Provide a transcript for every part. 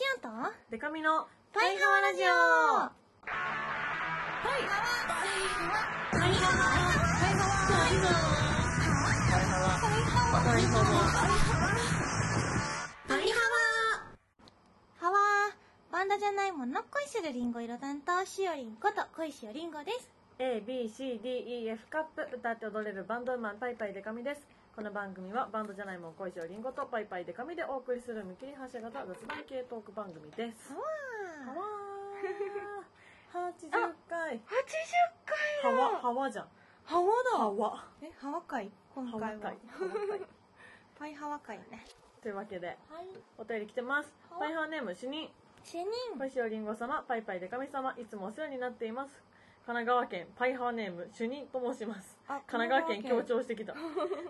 シオンとデカミのパイハワラジオ。はいパイハワ。パイハワ。パイハワ。ハワ。バンドじゃないもの恋するリンゴ色担当しおりんこと恋しおりんごです A, B, C, D, E, F カップ歌って踊れるバンドウーマンパイパイデカミですこの番組はバンドじゃないもん恋しおりんごとパイパイデカミでお送りする見切り発車型雑談系トーク番組です。わはわー。80回。80は回わはわじゃん。ハワはわえハワ会？今は。わ回はパイハワ会ね。というわけではい。お便り来てます。は。パイハーネーム主任。主任。小石おりんご様パイパイデカミ様いつもお世話になっています神奈川県パイハーネーム主任と申します。あ神奈川県強調してきた。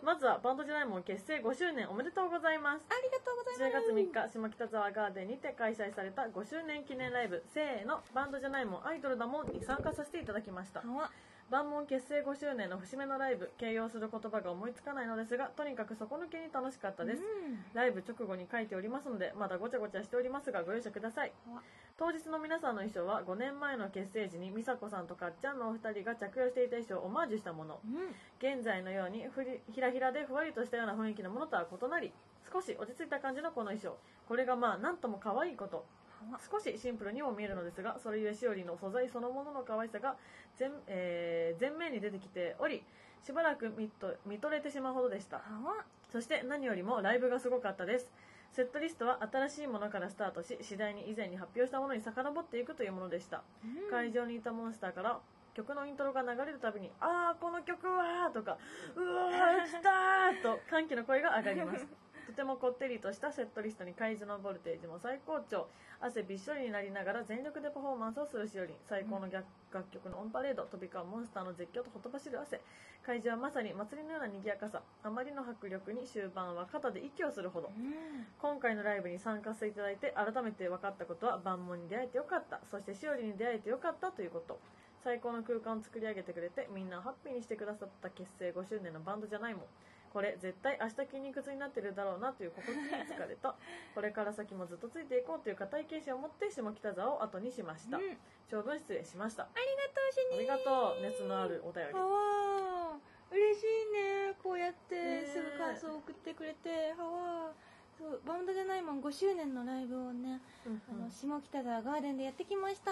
まずはバンドジャナイモン結成5周年おめでとうございます。ありがとうございます。10月3日下北沢ガーデンにて開催された5周年記念ライブ「せーのバンドじゃないもんアイドルだもん」に参加させていただきました万門結成5周年の節目のライブ形容する言葉が思いつかないのですがとにかく底抜けに楽しかったです、うん。ライブ直後に書いておりますのでまだごちゃごちゃしておりますがご容赦ください。当日の皆さんの衣装は5年前の結成時に美佐子さんとかっちゃんのお二人が着用していた衣装をオマージュしたもの。うん。現在のようにふりひらひらでふわりとしたような雰囲気のものとは異なり少し落ち着いた感じのこの衣装。これがまあなんとも可愛いこと少しシンプルにも見えるのですがそれゆえしおりの素材そのものの可愛さが全,、えー前面に出てきておりしばらく見と見とれてしまうほどでしたそして何よりもライブがすごかったですセットリストは新しいものからスタートし次第に以前に発表したものに遡っていくというものでした、うん会場にいたモンスターから曲のイントロが流れるたびに「ああこの曲は!」とか「うわー 来たー!」と歓喜の声が上がりますとてもこってりとしたセットリストに会場のボルテージも最高潮。汗びっしょりになりながら全力でパフォーマンスをするしおり最高の楽楽曲のオンパレード飛び交うモンスターの絶叫とほとばしる汗会場はまさに祭りのような賑やかさ。あまりの迫力に終盤は肩で息をするほど。うん。今回のライブに参加していただいて改めて分かったことは万門に出会えてよかった。そしてしおりに出会えてよかったということ。最高の空間を作り上げてくれてみんなをハッピーにしてくださった結成5周年のバンドじゃないもんこれ絶対明日筋肉痛になってるだろうなという心に疲れた。これから先もずっとついていこうという固い決心を持って下北沢を後にしました、うん。長文失礼しました。ありがとう主任ありがとう熱のあるお便り。嬉しいね。こうやってねすぐ感想を送ってくれて。はわバンドじゃないもん5周年のライブをね、うんうん。あの下北沢ガーデンでやってきました。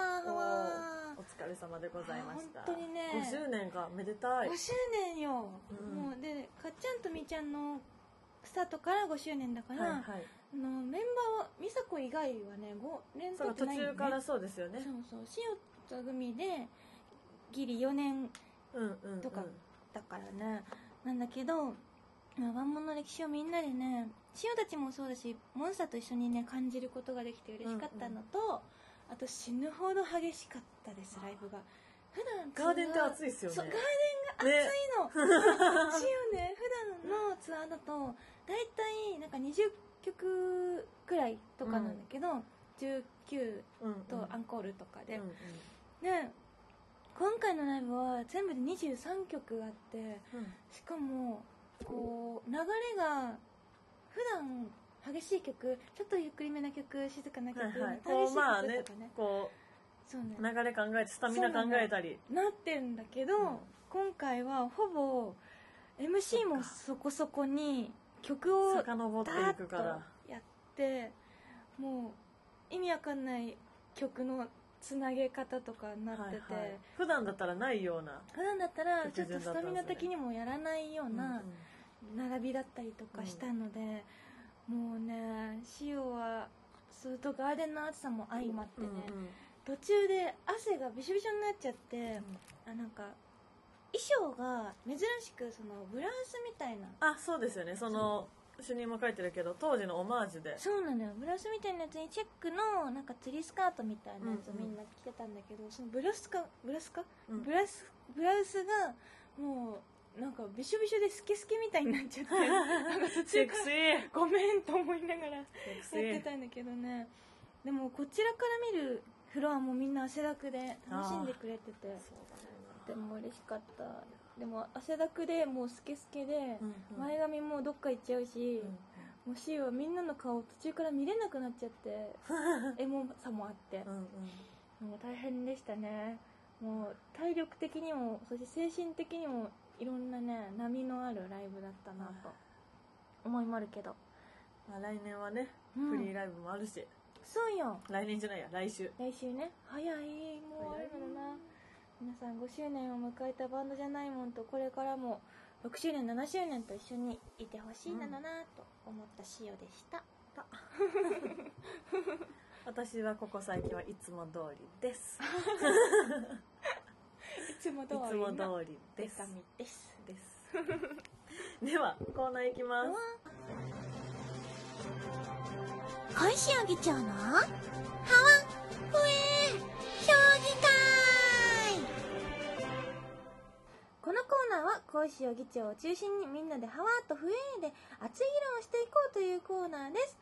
お疲れ様でございました。あ本当にね。5周年かめでたい。5周年よ、うん。もうでかっちゃんとみーちゃんのスタートから5周年だから、はいはい。あのメンバーは美佐子以外はね5連そう取ってないよ、ね、途中からそうですよね。そうそう。塩と組でギリ4年うんうん、うん、とかだからね、なんだけど、まあ、ワンモンの歴史をみんなでね塩たちもそうだしモンスターと一緒にね感じることができて嬉しかったのと、あと死ぬほど激しかったですライブが。普段ガーデンって暑いっすよね。ガーデンが暑いの、塩ね 普段のツアーだと大体なんか20曲くらいとかなんだけど、19うんとアンコールとかで、うんうん。で今回のライブは全部で23曲あってうん。しかもこう流れが普段激しい曲ちょっとゆっくりめな曲静かな曲、はいはい、とかねこそうね。う流れ考えてスタミナ考えたり。なってんだけど、うん。今回はほぼ MC もそこそこに曲をダ遡っていーッとくからやってもう意味わかんない曲のつなげ方とかになってて、はいはい。普段だったらないような普段だったらちょっとスタミナ的にもやらないようなうん並びだったりとかしたので、もうね塩はそれとガーデンの暑さも相まってね、うんうん。途中で汗がびしょびしょになっちゃって、あなんか衣装が珍しくそのブラウスみたいな。あそうですよね。その主任も書いてるけど当時のオマージュで。そうなのよ。ブラウスみたいなやつにチェックのなんか釣りスカートみたいなやつをうんうん。みんな着てたんだけど、そのブラウスかブラウスか、うん。ブラブラウスがもうなんかびしょびしょでスケスケみたいになっちゃって。なんか途セクシー。ごめんと思いながら。やってーたんだけどね。でもこちらから見るフロアもみんな汗だくで楽しんでくれてて。でも嬉しかった。でも汗だくでもうスケスケで、前髪もどっか行っちゃうし、もしはみんなの顔途中から見れなくなっちゃって エモさもあって。もう大変でしたね。もう体力的にもそして精神的にもいろんなね波のあるライブだったなと思いもあるけど、まあ、来年はね、うん。フリーライブもあるし。そうよ。来年じゃないや来週。来週ね。早い。もうあれだな。皆さん5周年を迎えたバンドじゃないもんとこれからも6周年7周年と一緒にいてほしいんだなと思ったしおでした、私はここ最近はいつも通りです。い つもい通りつもの通りです。ですですではコーナーいきます。小石あげちゃうの？ハワふえ将棋会このコーナーは小石を議長を中心にみんなでハワーとフエーで熱い議論をしていこうというコーナーです。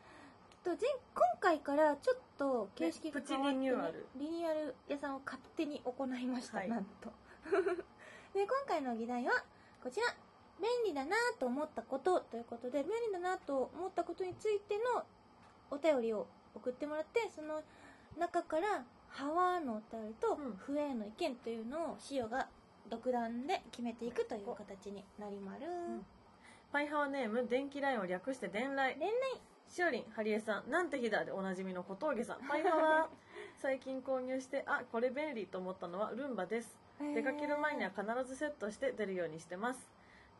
と前今回からちょっと形式が変わって、ねプチリニューアルリニューアル屋さんを勝手に行いました、はい。なんと で今回の議題はこちら。便利だなと思ったことということで便利だなと思ったことについてのお便りを送ってもらってその中からハワーのお便りとうん。フエーの意見というのをシオが独断で決めていくという形になりまる、ん。パイハワネーム電気ラインを略して電来恋愛しおりんハリエさんなんて日だでおなじみの小峠さん。パイハワ最近購入してあこれ便利と思ったのはルンバです。出かける前には必ずセットして出るようにしてます。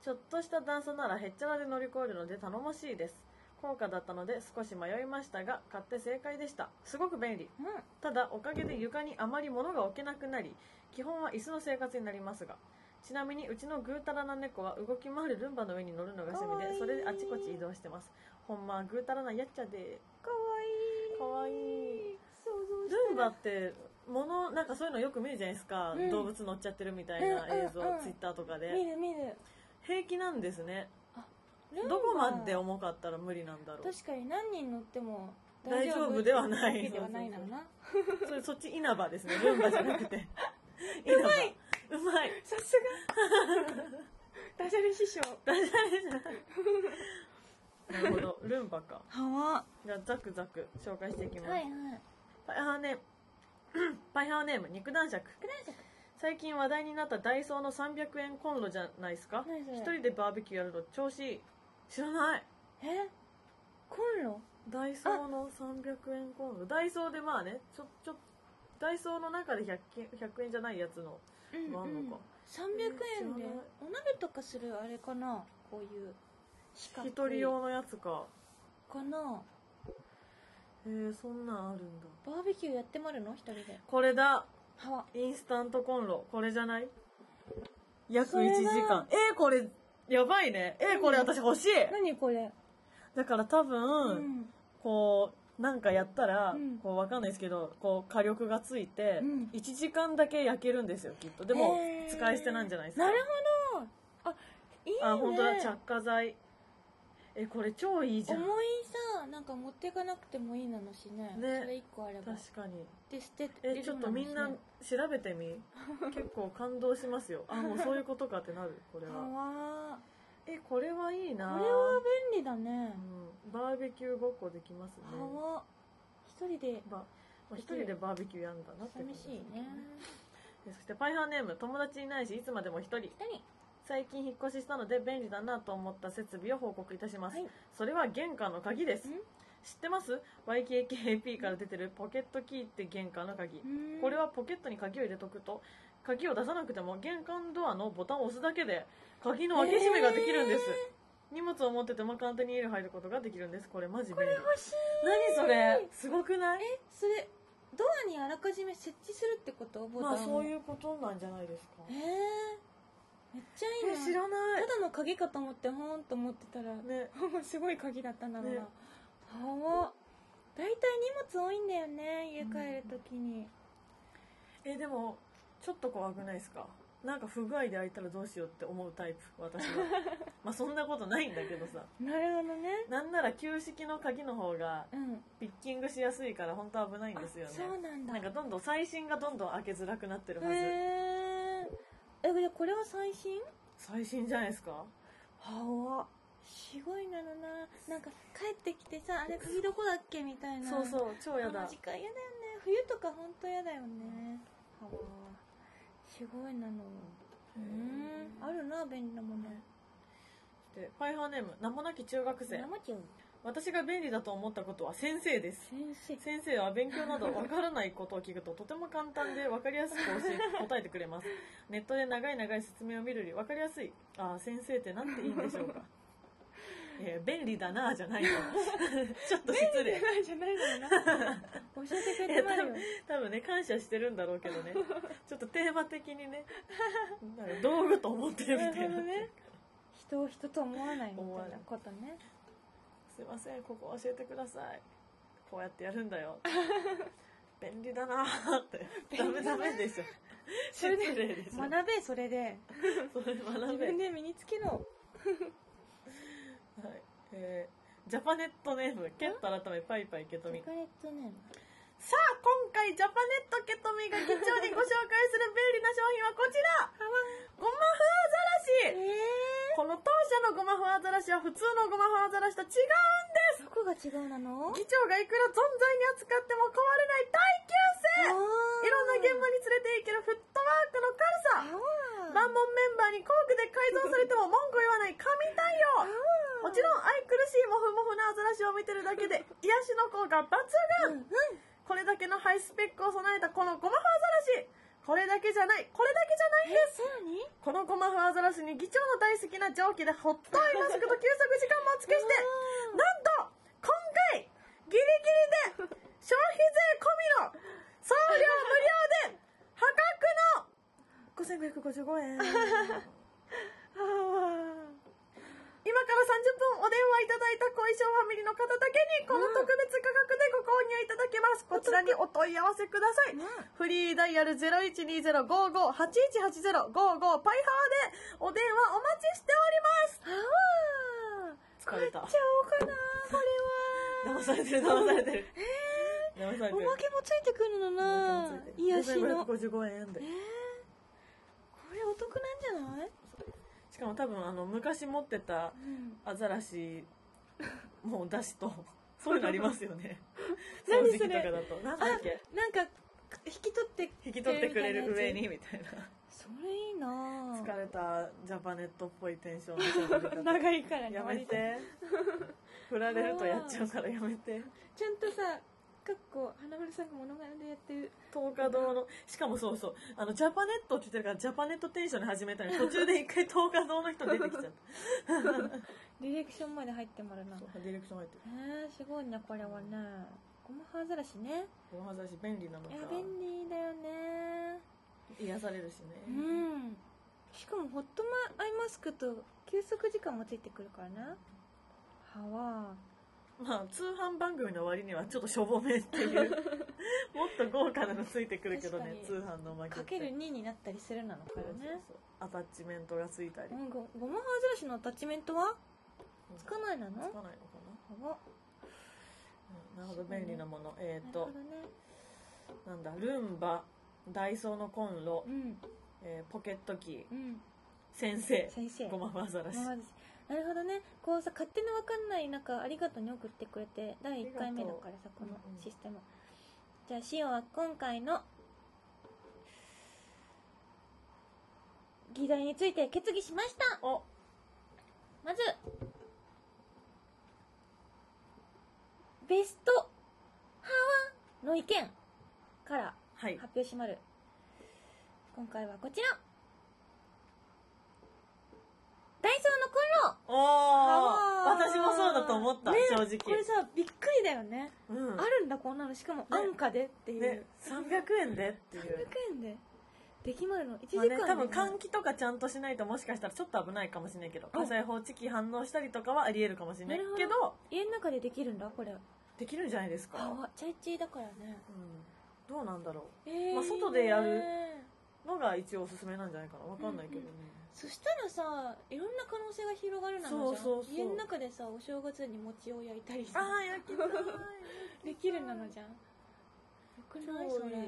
ちょっとした段差ならへっちゃらで乗り越えるので頼もしいです。高価だったので少し迷いましたが買って正解でした。すごく便利。うん。ただおかげで床にあまり物が置けなくなり基本は椅子の生活になりますがちなみにうちのぐうたらな猫は動き回るルンバの上に乗るのが趣味でそれであちこち移動してます。ほんまぐうたらなやっちゃで。かわいい。かわいいンバって物なんかそういうのよく見るじゃないですか、うん。動物乗っちゃってるみたいな映像、うんうん。うんツイッターとか見でる見る。平気なんですね。ルンバどこまで重かったら無理なんだろう。確かに何人乗っても大丈夫ではないわけではない。なのな？それそっち稲葉ですね。ルンバじゃなくて。稲葉。うまい。さすが。ダジャレ師匠。なるほど。ルンバか。はわ。じゃあザクザク紹介していきます、はいはいパイハーネーム。パイハーネーム。肉男爵。最近話題になったダイソーの300円コンロじゃないですか？何それ一人でバーベキューやるの調子いい知らない。え？コンロ？ダイソーの300円コンロ。ダイソーでまあねちょちょダイソーの中で 100, 円100円じゃないやつのうんがあんのか、300円で知らない。お鍋とかするあれかな？こういう。一人用のやつか。かな？えー、そんなんあるんだ。バーベキューやってまるの？一人で。これだ。はわインスタントコンロ。これじゃない？約それ1だ時間。えー、これやばいね。えー、これ私欲しい。何これ？だから多分、うん。こうなんかやったら、うん。こうわかんないですけどこう火力がついて、うん。1時間だけ焼けるんですよきっと。でも使い捨てなんじゃないですか。なるほど。あいいね。あ本当だ。着火剤えこれ超いいじゃん。重いさなんか持っていかなくてもいいなのしね。ね。それ1個あれば。確かに。で捨てえちょっとみんな調べてみ。結構感動しますよ。あもうそういうことかってなるこれかはわえこれはいいな。これは便利だね。うん、バーベキューごっこできますね。はわ一人で。ばまあ一人でバーベキューやんだなってことです寂しいね。でそしてパイハーネーム友達いないしいつまでも一人。一人最近引っ越ししたので便利だなと思った設備を報告いたします、はい。それは玄関の鍵です。ん。知ってます？YKKAP から出てるポケットキーって玄関の鍵。うん。これはポケットに鍵を入れとくと鍵を出さなくても玄関ドアのボタンを押すだけで鍵の開け閉めができるんです、荷物を持ってても簡単に家に入ることができるんです。これマジ便利。欲しい。何それ？すごくない？えそれドアにあらかじめ設置するってこと？ボタンを。まあそういうことなんじゃないですか。えー、めっちゃいいな。え知らない。ただの鍵かと思ってほーんと思ってたら、ね。すごい鍵だったんだろうな、ね。はわ。大体荷物多いんだよね家帰るときに、えでもちょっと怖くないですか？なんか不具合で開いたらどうしようって思うタイプ私は。まあそんなことないんだけどさ。なるほどね。なんなら旧式の鍵の方がうん。ピッキングしやすいから本当は危ないんあですよね。そうなんだ。なんかどんどん最新がどんどん開けづらくなってるはず、へええじゃあこれは最新？最新じゃないですか？はわ。すごいなのな。なんか帰ってきてさあれ鍵どこだっけみたいな。そうそう超やだ。時間嫌だよね。冬とか本当嫌だよね。はわ。すごいなの。うん。あるな便利なもの。でパイハーネーム名もなき中学生。生ちゃう私が便利だと思ったことは先生です。先生。先生は勉強などわからないことを聞くととても簡単で分かりやすく教え答えてくれます。ネットで長い長い説明を見るより分かりやすい。ああ先生ってなんていいんでしょうか。えー便利だなぁじゃないの ちょっと失礼。じゃないのな。教えてくれてもらうよ。多分ね感謝してるんだろうけどね。ちょっとテーマ的にね。道具と思ってるみたいな。ね。人を人と思わないみたいなことねすいませんここ教えてください。こうやってやるんだよ。便利だなーって。ダメダメでしょ。それで学べそれで。それ学自べ分で身につけろ。はい。えー、ジャパネットネームケット改めパイパイケトミチョコレートねさあ今回ジャパネットケトミが貴重にご紹介する便利な商品はこちら。ごまふアザラシえこの当社のごまふアザラシは普通のごまふアザラシと違うんです。ー、どこが違うなの？議長がいくら存在に扱っても壊れない耐久性。いろんな現場に連れて行けるフットワークの軽さ。万門メンバーに工具で改造されても文句言わない神対応。もちろん愛くるしいモフモフなアザラシを見てるだけで癒しの効果抜群。これだけのハイスペックを備えたこのゴマフアザラシこれだけじゃない。これだけじゃないんです。このゴマフアザラシに議長の大好きな蒸気でホットアイマスクと休息時間もお付けしてなんと今回ギリギリで消費税込みの送料無料で破格の5555円 今から30分お電話いただいた恋性ファミリーの方だけにこの特別価格でご購入いただけます。こちらにお問い合わせください。フリーダイヤル0120-55-8180-55パイハワでお電話お待ちしております。疲れた買っちゃおうかなこ騙されてる騙されてる。騙されてる。れはおまけもついてくるのな。癒しの。5555円でえー、これお得なんじゃないしかも多分あの昔持ってたうん。アザラシもう出しと そういうのありますよね。何それかだと。なんだっけ？なんか引き取って引き取ってくれる上にみみたいな。それいいなぁ。疲れたジャパネットっぽいテンション 長いからねやめて。振られるとやっちゃうからやめて。ちゃんとさかっこ花丸さんが物柄でやってる東華堂のしかもそうそう。あのジャパネットって言ってるからジャパネットテンションで始めたのに途中で一回東華堂の人出てきちゃった。ディレクションまで入ってもらうな。そうディレクション入ってるえー、すごいね。これはねゴマハアザラシねごまざし便利なのか。いや便利だよね。癒されるしね、うん。しかもホットマアイマスクと休息時間もついてくるからな。歯はまあ通販番組の割にはちょっとしょぼめっていう もっと豪華なのついてくるけどね確かに。通販のおまけって。かける2になったりするなのかそうそうらねそう。アタッチメントがついたり、うんごゴマハアザラシのアタッチメントはつかないなの？つかないのかな？あうん。なるほど便利なもの。えっ、となるほどね。なんだルンバダイソーのコンロ、うん。えーポケットキー。うん。先生。先生。ごまふアザラシまあなるほどね。こうさ勝手に分かんない中ありがとうに送ってくれて第1回目だからさこのうんう。んシステム、じゃあシオは今回の議題について決議しました。お。まずベストハワの意見からはい。発表しまる。今回はこちらダイソーのコンロお私もそうだと思った、ね。正直。これさびっくりだよね、うん。あるんだこんなの。しかも安価でっていう、ね。300円でっていう。300円で。できまるの。1時まあね、多分換気とかちゃんとしないともしかしたらちょっと危ないかもしれないけどうん。火災報知器反応したりとかはありえるかもしれないけど。家の中でできるんだこれ。できるんじゃないですか、あわチャイチーだからね。うん、どうなんだろえまあ外でやるうのが一応おすすめなんじゃないかな。わかんないけどね、そしたらさいろんな可能性が広がるなのじゃん。そうそうそう。家の中でさお正月に餅を焼いたりさ。ああ焼きたい。できるなのじゃん。よくない？それ超いい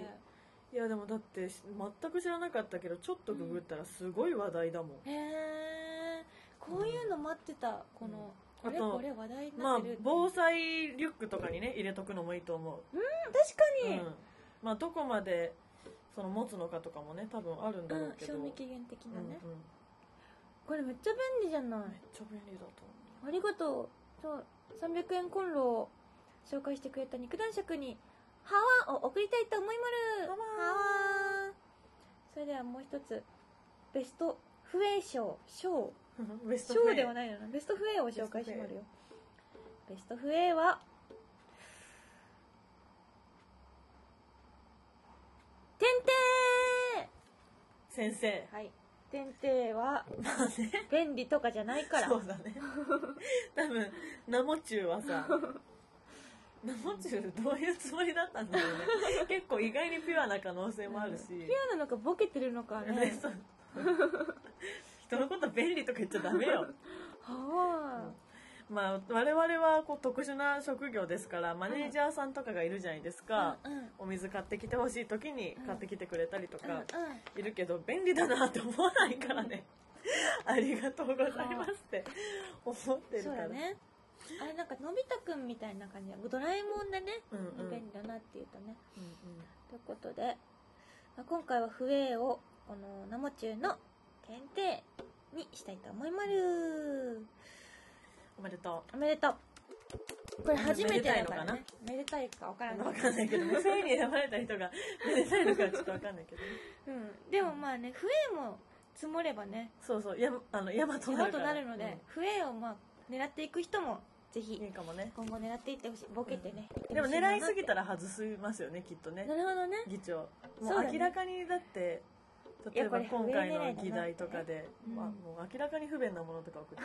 いやでもだってし全く知らなかったけどちょっとググったらすごい話題だもん、へえこういうの待ってた。この、これあとこれ話題にまあなってるっていう、防災リュックとかにね入れとくのもいいと思う。うん確かに、うん、まあどこまでその持つのかとかもね多分あるんだろうけど、賞味期限的なね、うんうんこれめっちゃ便利じゃない。めっちゃ便利だとありがとう。そう300円コンロを紹介してくれた肉男爵に「ハワー」を送りたいと思いまるハワー。それではもう一つベストフェイ賞賞思うベスト賞ではないのなベストフェイを紹介してもらうよ。ベストフェイはてんて先生。ーはいてんてーはまあね。便利とかじゃないから。そうだね。多分ナモチはさナモチュウどういうつもりだったんだろうね。結構意外にピュアな可能性もあるし、ピュアなのかボケてるのかね。ねそう。人のこと便利とか言っちゃダメよ。はまあ我々はこう特殊な職業ですからマネージャーさんとかがいるじゃないですあか、うんうん。お水買ってきてほしい時に買ってきてくれたりとかいるけど便利だなって思わないからね。ありがとうございますって思ってるから。ね。あれなんかのび太くんみたいな感じ。ドラえもんでね、うんうん。便利だなって言うとね。うんうん。ということで、まあ、今回はフエーをこのナモチュウの検定にしたいと思いまるおめでとおめでとう。これ初めてだからめねめでたいか分からうわんけかんないけど 無声に選ばれた人がめでたいのかはちょっとわかんないけど。うん、でもまあねフエーも積もればね。そうそう。やあの山とな山るから。となるので、フエーをまあ狙っていく人もぜひうんいいかもね。今後狙っていってほしい。ボケてね、でも狙いすぎたらら外しますよねきっとね。なるほどね。議長。もう明らかにだって例えば今回の議題とかで、うんまあ、もう明らかに不便なものとか送って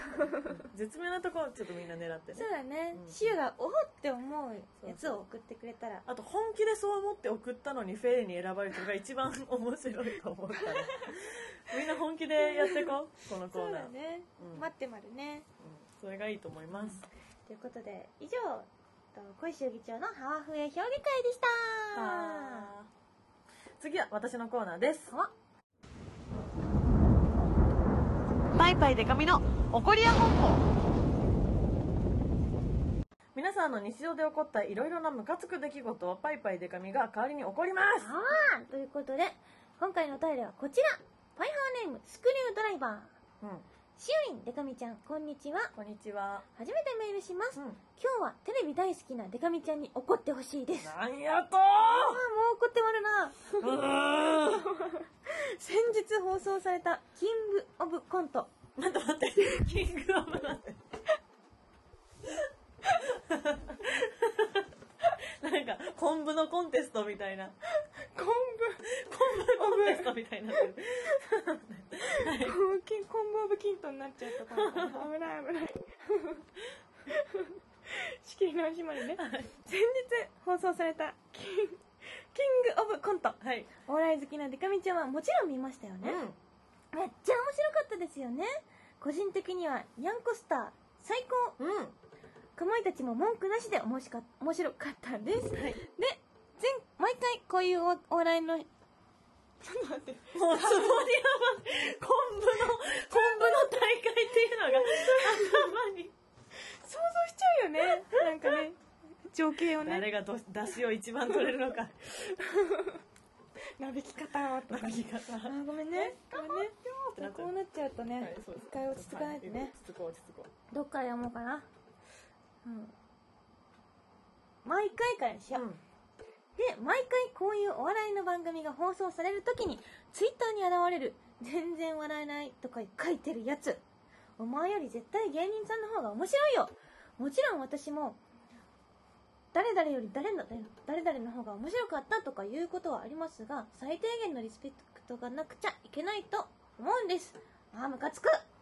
うん絶妙なところちょっとみんな狙ってね。そうだねうん。シュがおほって思うやつを送ってくれたら。あと本気でそう思って送ったのにフェイに選ばれるのが一番面白いと思うから。みんな本気でやっていこうこのコそーナー。うだね、うん。待ってまるね。うん。それがいいと思います、ということで以上と小石議長のハワフエ評議会でした。次は私のコーナーですあパイパイデカミの怒りや本舗。皆さんの日常で起こったいろいろなムカつく出来事をパイパイデカミが代わりに起こります。あーということで今回のお便りはこちら。パイハーネームスクリュードライバー。うんしおりんデカミちゃんこんにちは。こんにちは。初めてメールします。うん。今日はテレビ大好きなデカミちゃんに怒ってほしいです。あなんやとー。もう怒ってまるな。うーん。先日放送されたキングオブコント。待って待って。キングオブなんてなんか昆布のコンテストみたいな。昆昆布コンテストみたいにな。ってる布？キン昆布オブキントになっちゃったから。危ない危ない。仕切り直しまでね。先日放送されたキングオブコント。はい、お笑い好きなデカミちゃんはもちろん見ましたよね、めっちゃ面白かったですよね。個人的にはニャンコスター最高。うんうんかまいたちも文句なしで面白かったです。ではい。前毎回こういうおお笑いのちょっと待って。もうつぼにはま昆布の昆布の大会っていうのが頭に。想像しちゃうよね。なんかね情景をね。誰がど出汁を一番取れるのか。なびき方とか。なびき方。あーごめんね。ごめんね。こうなっちゃうとね、一回落ち着かないとね、はい落ち着こう落ち着こどっから読もうかなうん。毎回からにしうよう、で毎回こういうお笑いの番組が放送されるときにツイッターに現れる「全然笑えない」とか書いてるやつ。お前より絶対芸人さんの方が面白いよ。もちろん私も誰々より誰々誰々の方が面白かったとかいうことはありますが最低限のリスペクトがなくちゃいけないと思うんです。あームカつく。う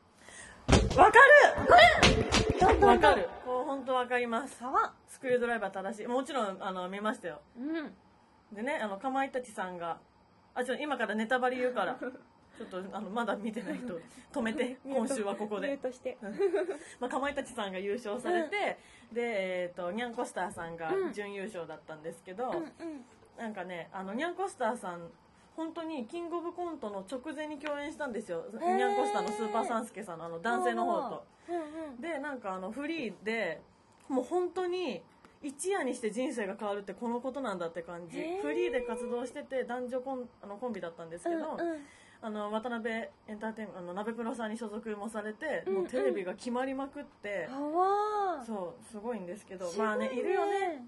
わかる。わかる。こう本当わかります。川スクリュードライバー正しい。もちろんあの見ましたよ。うん。でねあのかまいたちさんがあちょっと今からネタバレ言うから ちょっとあのまだ見てない人止めて 今週はここで。まあ、かまいたちさんが優勝されて、で、えー、とニャンコスターさんがうん準優勝だったんですけど、うんうん。なんかねあのニャンコスターさん本当にキングオブコントの直前に共演したんですよ、へー。ニャンコスターのスーパーサンスケさんのあの男性の方と。うんうんでなんかあのフリーでもう本当に一夜にして人生が変わるってこのことなんだって感じ。フリーで活動してて男女コンあのコンビだったんですけど、うんうん。あの渡辺エンターテインメントあの鍋プロさんに所属もされて、うんうん。もうテレビが決まりまくって、そうすごいんですけど。まあねいるよね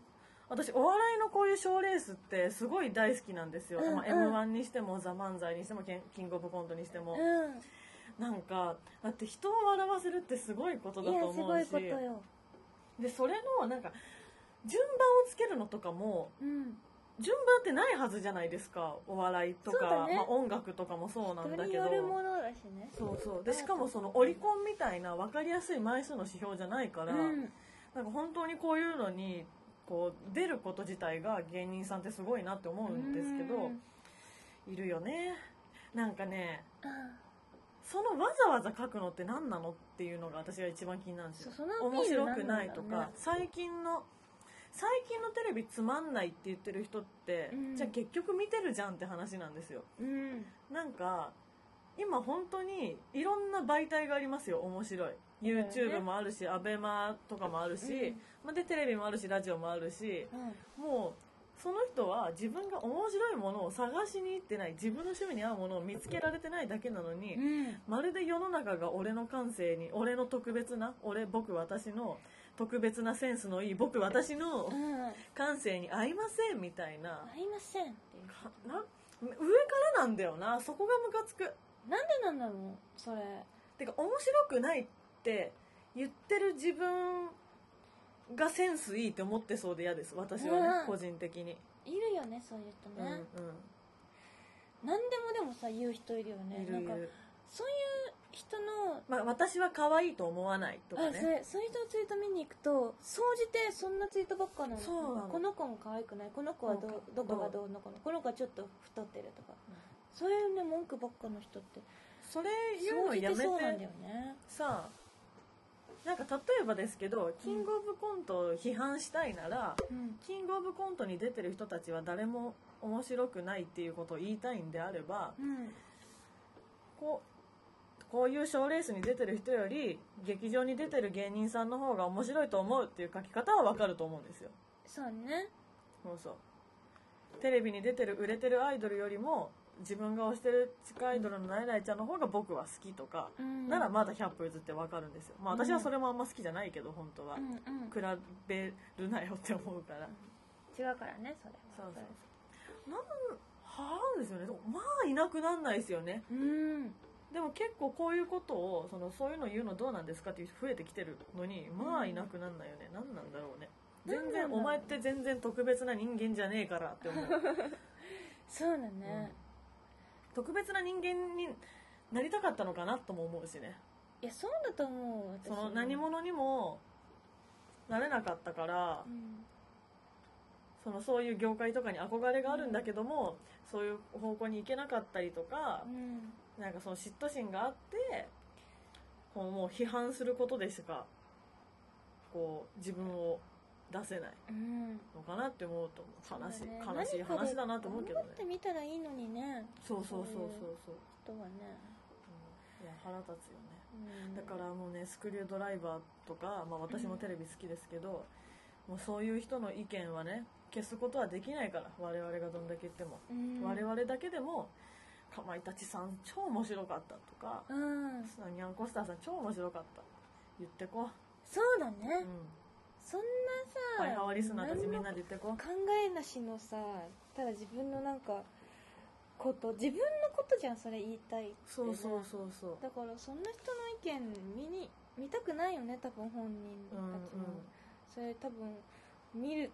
私お笑いのこういう賞ーレースってすごい大好きなんですよ、うんうん。まあ、m 1にしても「ザ漫才にしてもキングオブコントにしても、うん。なんかだって人を笑わせるってすごいことだと思うし。でそれのなんか順番をつけるのとかもうん。順番ってないはずじゃないですか。お笑いとか、ね。まあ、音楽とかもそうなんだけど。ね。そうそう。でしかもそのオリコンみたいな分かりやすい枚数の指標じゃないから、うん。なんか本当にこういうのにこう出ること自体が芸人さんってすごいなって思うんですけどうん。いるよね。なんかねあそのわざわざ書くのって何なのっていうのが私が一番気になるんですよ。面白くないとか、最近の最近のテレビつまんないって言ってる人って、うん。じゃあ結局見てるじゃんって話なんですよ。うん。なんか今本当にいろんな媒体がありますよ面白い YouTube もあるし ABEMA とかもあるし、うん。まあ、でテレビもあるしラジオもあるしうん。もうその人は自分が面白いものを探しに行ってない自分の趣味に合うものを見つけられてないだけなのに、うん。まるで世の中が俺の感性に俺の特別な俺僕私の特別なセンスのいい僕私のうん。感性に合いませんみたいなありませんっていう。かな上からなんだよなそこがムカつく。なんでなんだろうそれ。てか面白くないって言ってる自分がセンスいいって思ってそうで嫌です私はね、うん個人的に、いるよねそういう人うん。ね、何でもでもさ言う人いるようん、ねなんかいる。いるそういう人のまあ、私は可愛いと思わないとかあそねれそういう人のツイート見に行くと総じてそんなツイートばっかなの。そうなの。なんかこの子も可愛くない？この子はどううんどこがどうのこの？この子はちょっと太ってるとか、うんそういうね文句ばっかの人ってそれ言うの総じやめて。てそうなんだよね。さあなんか例えばですけどキングオブコントを批判したいなら、うん。キングオブコントに出てる人たちは誰も面白くないっていうことを言いたいんであればうん。こうこういう賞ーレースに出てる人より劇場に出てる芸人さんの方が面白いと思うっていう書き方はわかると思うんですよ。そうね。そうそう。テレビに出てる売れてるアイドルよりも自分が推してる地下アイドルのナイナイちゃんの方が僕は好きとか、うん。ならまだ100歩譲ってわかるんですよ。まあ私はそれもあんま好きじゃないけど本当は、うんうん。比べるなよって思うから、違うからねそれそうそうそう。なんはあですよね。でもまあいなくなんないですよね。うん。でも結構こういうことをそのそういうの言うのどうなんですかっていう人増えてきてるのにまあいなくなんないよね、何なんだろうね。全然お前って全然特別な人間じゃねえからって思う。そうだね、特別な人間になりたかったのかなとも思うしね。いやそうだと思う私。その何者にもなれなかったからうん。そのそういう業界とかに憧れがあるんだけども、そういう方向に行けなかったりとかう、ん。なんかその嫉妬心があってこうもう批判することでしかこう自分を出せないうん。のかなって思うと悲しい、ね。悲しい話だなと思うけどね。ってみたらいいのにね。そうそうそうそうそう、人はね、うん、いや腹立つよね。うん。だからもうねスクリュードライバーとか、まあ、私もテレビ好きですけど、もうそういう人の意見はね消すことはできないから我々がどんだけ言っても、うん。我々だけでもかまいたちさん超面白かったとか、うん。ニャンコスターさん超面白かった。言ってこそうだう、ね、うん、そんなさリスナーたちみんなで言ってこう。考えなしのさただ自分のなんかこと自分のことじゃんそれ言いたいって、ね、そうそうそうそう。だからそんな人の意見見に見たくないよね多分本人たちも、それ多分見る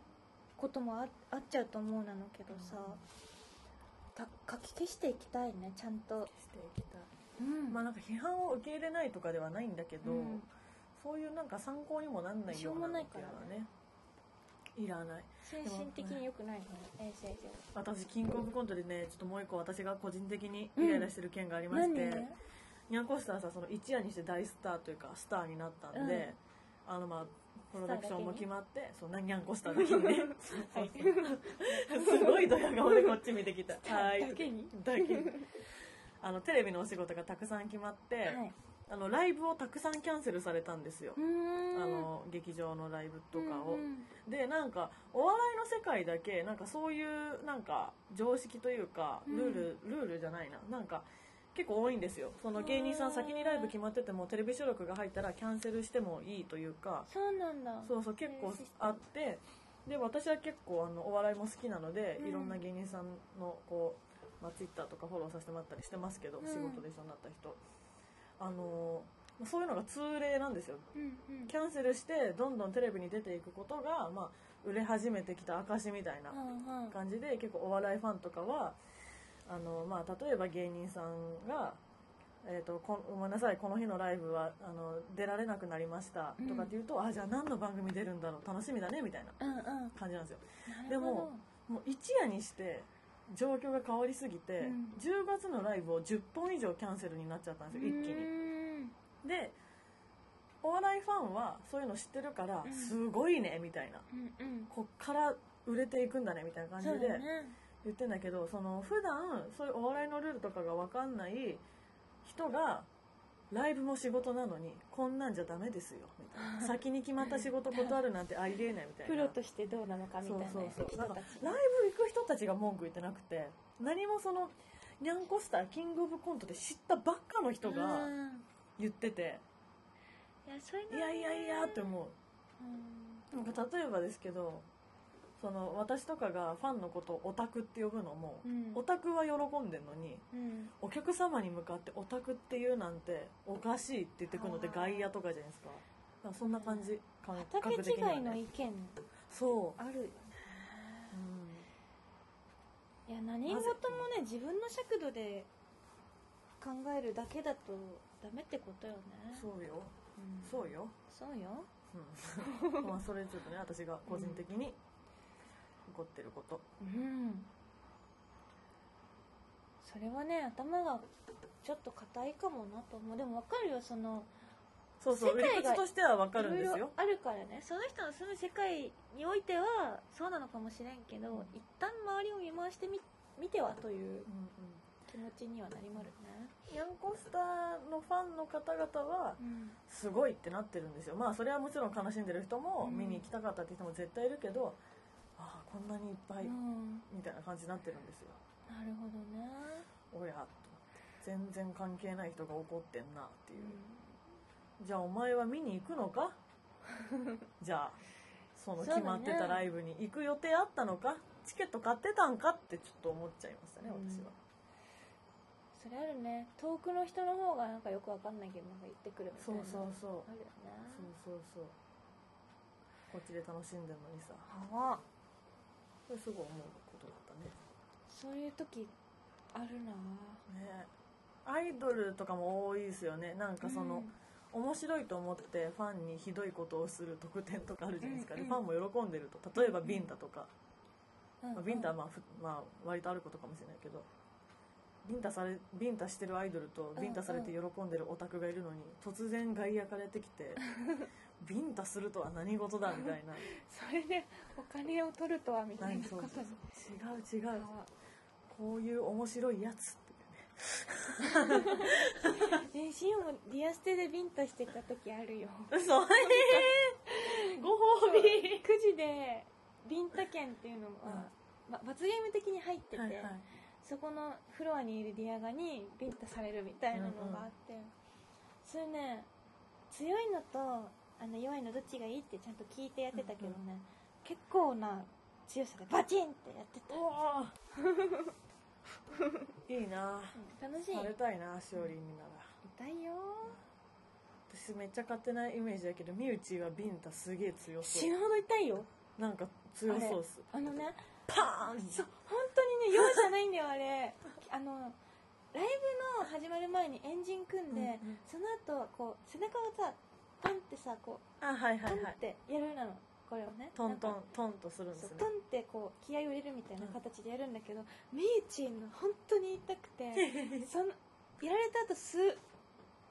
こともああっちゃうと思うなのけどさ、た書き消していきたいねちゃんと。していきたい。うん。まあなんか批判を受け入れないとかではないんだけど、うんそういうなんか参考にもなんないしょうもようなのっないから。ていうのはね。いらない。精神的に良くないね衛生。上私キングオブコントでねちょっともう一個私が個人的にイライラしてる件がありまして、何ニャンコスターさんその一夜にして大スターというかスターになったんで、あのまあプロダクションも決まってそうなにゃんこしただけにね。すごいドヤ顔でこっち見てきたはいだけに？だけに。あのテレビのお仕事がたくさん決まって、はいあのライブをたくさんキャンセルされたんですよ、あの劇場のライブとかを、でなんかお笑いの世界だけなんかそういうなんか常識というかルール、ルールじゃないな。なんか結構多いんですよ。その芸人さん先にライブ決まっててもテレビ収録が入ったらキャンセルしてもいいというか。そうなんだ。そうそう結構あって。で私は結構あのお笑いも好きなので、うん。いろんな芸人さんのこう、まあ、ツイッターとかフォローさせてもらったりしてますけど、うん。仕事で一緒になった人あのそういうのが通例なんですよ。うんうん。キャンセルしてどんどんテレビに出ていくことが、まあ、売れ始めてきた証みたいなうんうん。感じで結構お笑いファンとかはあの、まあ、例えば芸人さんが「えー、とこごめんなさいこの日のライブはあの出られなくなりました」とかって言うと「あじゃあ何の番組出るんだろう楽しみだね」みたいなうんうん。感じなんですよ。なでるほど。ももう一夜にして状況が変わりすぎて、うん。10月のライブを10本以上キャンセルになっちゃったんですよ一気に。にでお笑いファンはそういうの知ってるから、うん。すごいねみたいな。うんうん。こっから売れていくんだねみたいな感じで言ってんだけどその普段そういうお笑いのルールとかが分かんない人がライブも仕事なのにこんなんじゃダメですよみたいな。先に決まった仕事断るなんてありえないみたいな。プロとしてどうなのかみたいな。そうそうそう。ライブ行く人たちが文句言ってなくて何もそのニャンコスターキングオブコントで知ったばっかの人がうん。言ってて。いやいやいやって思う。うん。なんか例えばですけどその私とかがファンのことをオタクって呼ぶのも、うん。オタクは喜んでんのにうん。お客様に向かってオタクっていうなんておかしいって言ってくるのって外野とかじゃないですか。だからそんな感じ感畑覚的には違いの意ね見そう、あるよね。うん、いや何事もね自分の尺度で考えるだけだとダメってことよね。そうよ。うん。そうよ、そうよ。うん、まあそれちょっとね私が個人的に怒ってること、うん。それはね頭がちょっと硬いかもなと思う。でも分かるよそのそうそう世界が口としては分かるんですよ。あるからね。その人の住む世界においてはそうなのかもしれんけど、一旦周りを見回してみ見てはといううんうん。気持ちにはなりまるね。ヤンコスターのファンの方々はうん。すごいってなってるんですよ。まあそれはもちろん悲しんでる人もうん。見に行きたかったって人も絶対いるけど、こんなにいっぱいうん。みたいな感じになってるんですよ。なるほどね、おやと思って全然関係ない人が怒ってんなっていう、じゃあお前は見に行くのか？じゃあその決まってたライブに行く予定あったのか？チケット買ってたんかってちょっと思っちゃいましたねうん。私は、それあるね。遠くの人の方がなんかよくわかんないけどなんか言ってくるみたそいうな。そうそうあるよね。そうそうそう。こっちで楽しんでるのにさ。あそれすごい思うことだったね。そういう時あるな。ね。アイドルとかも多いですよね。なんかその、面白いと思ってファンにひどいことをする特典とかあるじゃないですか、うんうんでファンも喜んでると。例えばビンタとか、うん。まあ、ビンタはまあ、ふまあ、割とあることかもしれないけど。ビンタされビンタしてるアイドルとビンタされて喜んでるオタクがいるのに突然外野からやってきて ビンタするとは何事だみたいな。それでお金を取るとはみたいな何ことそうそうにそう違う違う。あこういう面白いやつって。え シオもディアステでビンタしてた時あるよ。嘘ご褒美。9時でビンタ券っていうのが、ま、罰ゲーム的に入ってて、はいはい。そこのフロアにいるディアガにビンタされるみたいなのがあって、それね強いのとあの弱いのどっちがいいってちゃんと聞いてやってたけどね、結構な強さでバチンってやってた、おー。いいな。うん楽しい。されたいなしおりんになら。痛いよ。私めっちゃ勝手なイメージだけどみうちはビンタすげえ強そ死ぬほど痛いよ。うなんか強そうっす。あのね。パーンそう本当にね容赦ないんだよあれ。あのライブの始まる前にエンジン組んで、うんうん。その後こう背中をさパンってさこあはいうはトンっいはいてやるなの。これをね。トントントンとするんですね。そうトンってこう気合を入れるみたいな形でやるんだけど、みゆちんの本当に痛くて そのやられた後す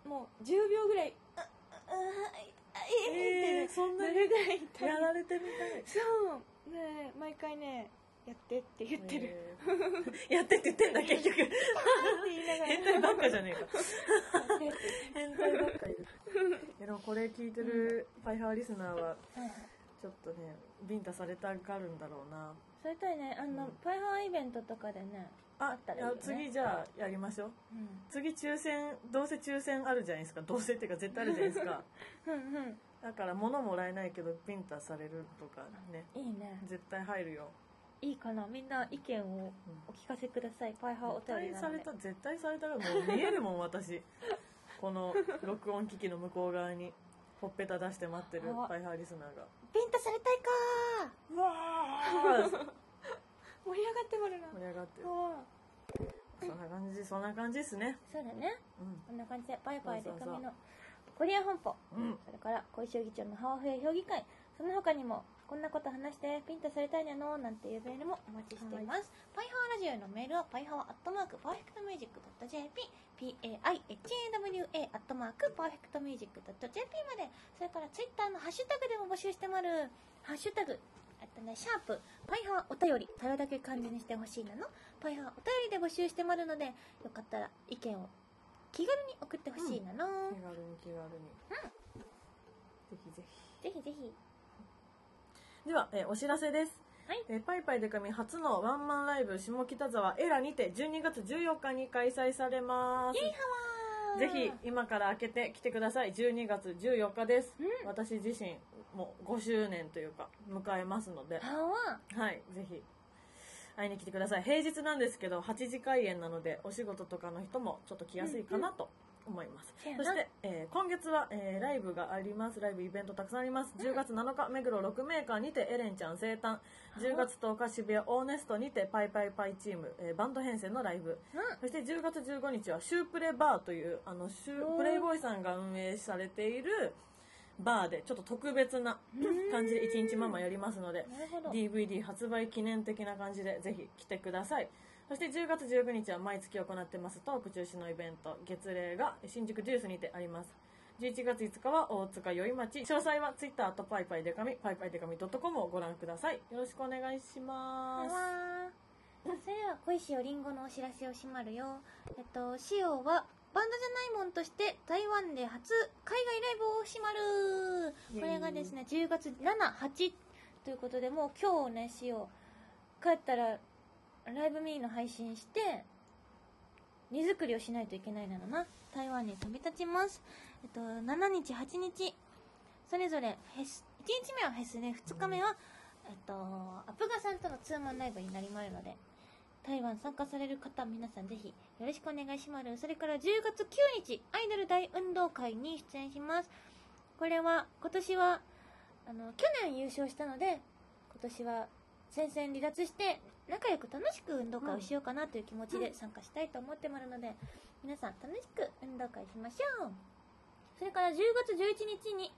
もう10秒ぐらい「うううあえー、えー、そんなになるぐらい痛いやられてみたいそうね毎回ねやってって言ってる、えー。やってって言ってんだ結局。変態ばっかじゃねえか。変態ばっか でもこれ聞いてるパイハーリスナーはちょっとねビンタされたがるんだろうな。それとねあの、うん。パイハーイベントとかでねああったらいいよね。次じゃあやりましょう。うん。次抽選どうせ抽選あるじゃないですか。どうせっていうか絶対あるじゃないですか。うんうん。だから物もらえないけどビンタされるとかね。いいね。絶対入るよいいかな。みんな意見をお聞かせください。パイハーお便りなので。た絶対された。らもう見えるもん私。この録音機器の向こう側にほっぺた出して待ってるあパイハーリスナーが。ビンタされたいかうわー。盛り上がってもるな。盛り上がってる。そんな感じそんな感じですね。そうだね。うこんな感じでパイパイでそうそうそうコリア本舗。んうん。それから小石議長のハワフエ評議会。その他にもこんなこと話してピンタされたいなのなんていうメールもお待ちしています、パイハワラジオへのメールはパイハワアットマークパーフェクトミュージック .jp PAIHAWA アットマークパーフェクトミュージック .jp まで。それからツイッターのハッシュタグでも募集してまるハッシュタグあとね、シャープ、パイハワお便り、たよだけ漢字にしてほしいなの、パイハワお便りで募集してまるので、よかったら意見を気軽に送ってほしいなの、気軽に気軽に、ぜひぜぜひぜひ。ひでは、えーお知らせです。はい。えーパイパイデカミ初のワンマンライブ下北沢エラにて12月14日に開催されます。ぜひ今から開けて来てください。12月14日です、うん。私自身も5周年というか迎えますので。はいぜひ会いに来てください。平日なんですけど8時開演なのでお仕事とかの人もちょっと来やすいかなと思います、せやな。そして、えー今月は、えーライブがあります。ライブイベントたくさんあります。10月7日目黒6メーカーにてエレンちゃん生誕。10月10日渋谷オーネストにてパイパイパイチーム、えーバンド編成のライブ。うん。そして10月15日はシュープレバーというあのシュー。プレイボーイさんが運営されているバーでちょっと特別な感じで1日ママやりますので DVD 発売記念的な感じでぜひ来てください。そして10月19日は毎月行ってますトーク中止のイベント月齢が新宿ジュースにてあります。11月5日は大塚宵町。詳細は Twitter とパイパイデカミパイパイデカミ .com をご覧ください。よろしくお願いします。それでは恋しおりんごのお知らせをしまるよ。えっとしおはバンドじゃないもんとして台湾で初海外ライブをしまる。これがですね10月78ということでもう今日ねしお帰ったらライブミーの配信して荷造りをしないといけないなのな。台湾に飛び立ちます。えっと7日8日。それぞれフェス1日目はフェスで2日目は、えっとアプガさんとのツーマンライブになりまるので台湾参加される方皆さんぜひよろしくお願いします。それから10月9日アイドル大運動会に出演します。これは今年はあの去年優勝したので今年は戦線離脱して仲良く楽しく運動会をしようかなという気持ちで参加したいと思ってまるので、皆さん楽しく運動会しましょう。それから10月11日に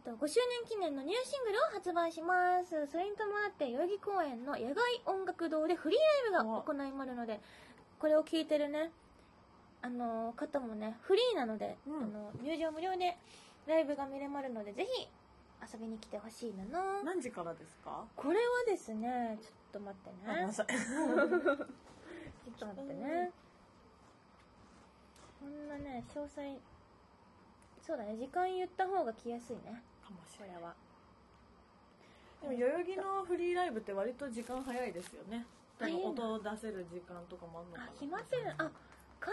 と5周年記念のニューシングルを発売します。それに伴って代々木公園の野外音楽堂でフリーライブが行いまるのでこれを聞いてるねあの方もねフリーなので、うん。あの入場無料でライブが見れまるのでぜひ遊びに来てほしいなの。何時からですか？これはですねちょっと待ってね。あごめんなさい。ちょっと待ってね。こんなね詳細そうだね時間言った方が来やすいねかもしこれはでも代々木のフリーライブって割と時間早いですよね。音を出せる時間とかもあるのかな。あ決まってるあ会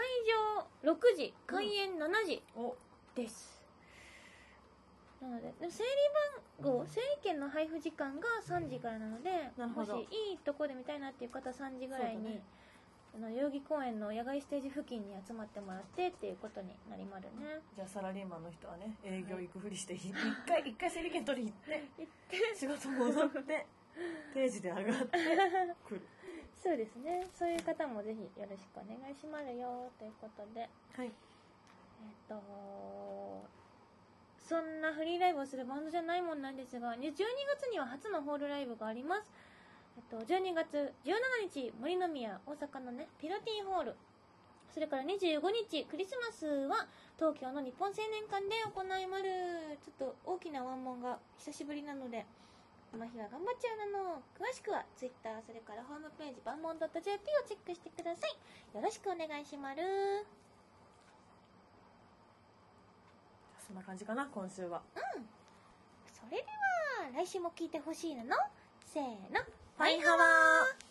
場6時開演7時お。です、なのででも整理番号、整理券の配布時間が3時からなのでもしいいとこで見たいなっていう方は3時ぐらいに、ねあの代々木公園の野外ステージ付近に集まってもらってっていうことになりまるね。じゃあサラリーマンの人はね営業行くふりして一回一回整理券取り行って行って。仕事戻って定時で上がって くる。そうですね。そういう方もぜひよろしくお願いしますよということで。はい。えっとそんなフリーライブをするバンドじゃないもんなんですがね12月には初のホールライブがあります、えっと、12月17日森の宮大阪のねピロティホール。そそれから25日クリスマスは東京の日本青年館で行いまるちょっと大きなワンモンが久しぶりなのでこの日は頑張っちゃうなの。詳しくは Twitter それからホームページバンモン .jp をチェックしてください。よろしくお願いします。そんな感じかな今週は。それでは来週も聞いてほしいなの？せーのファインハワ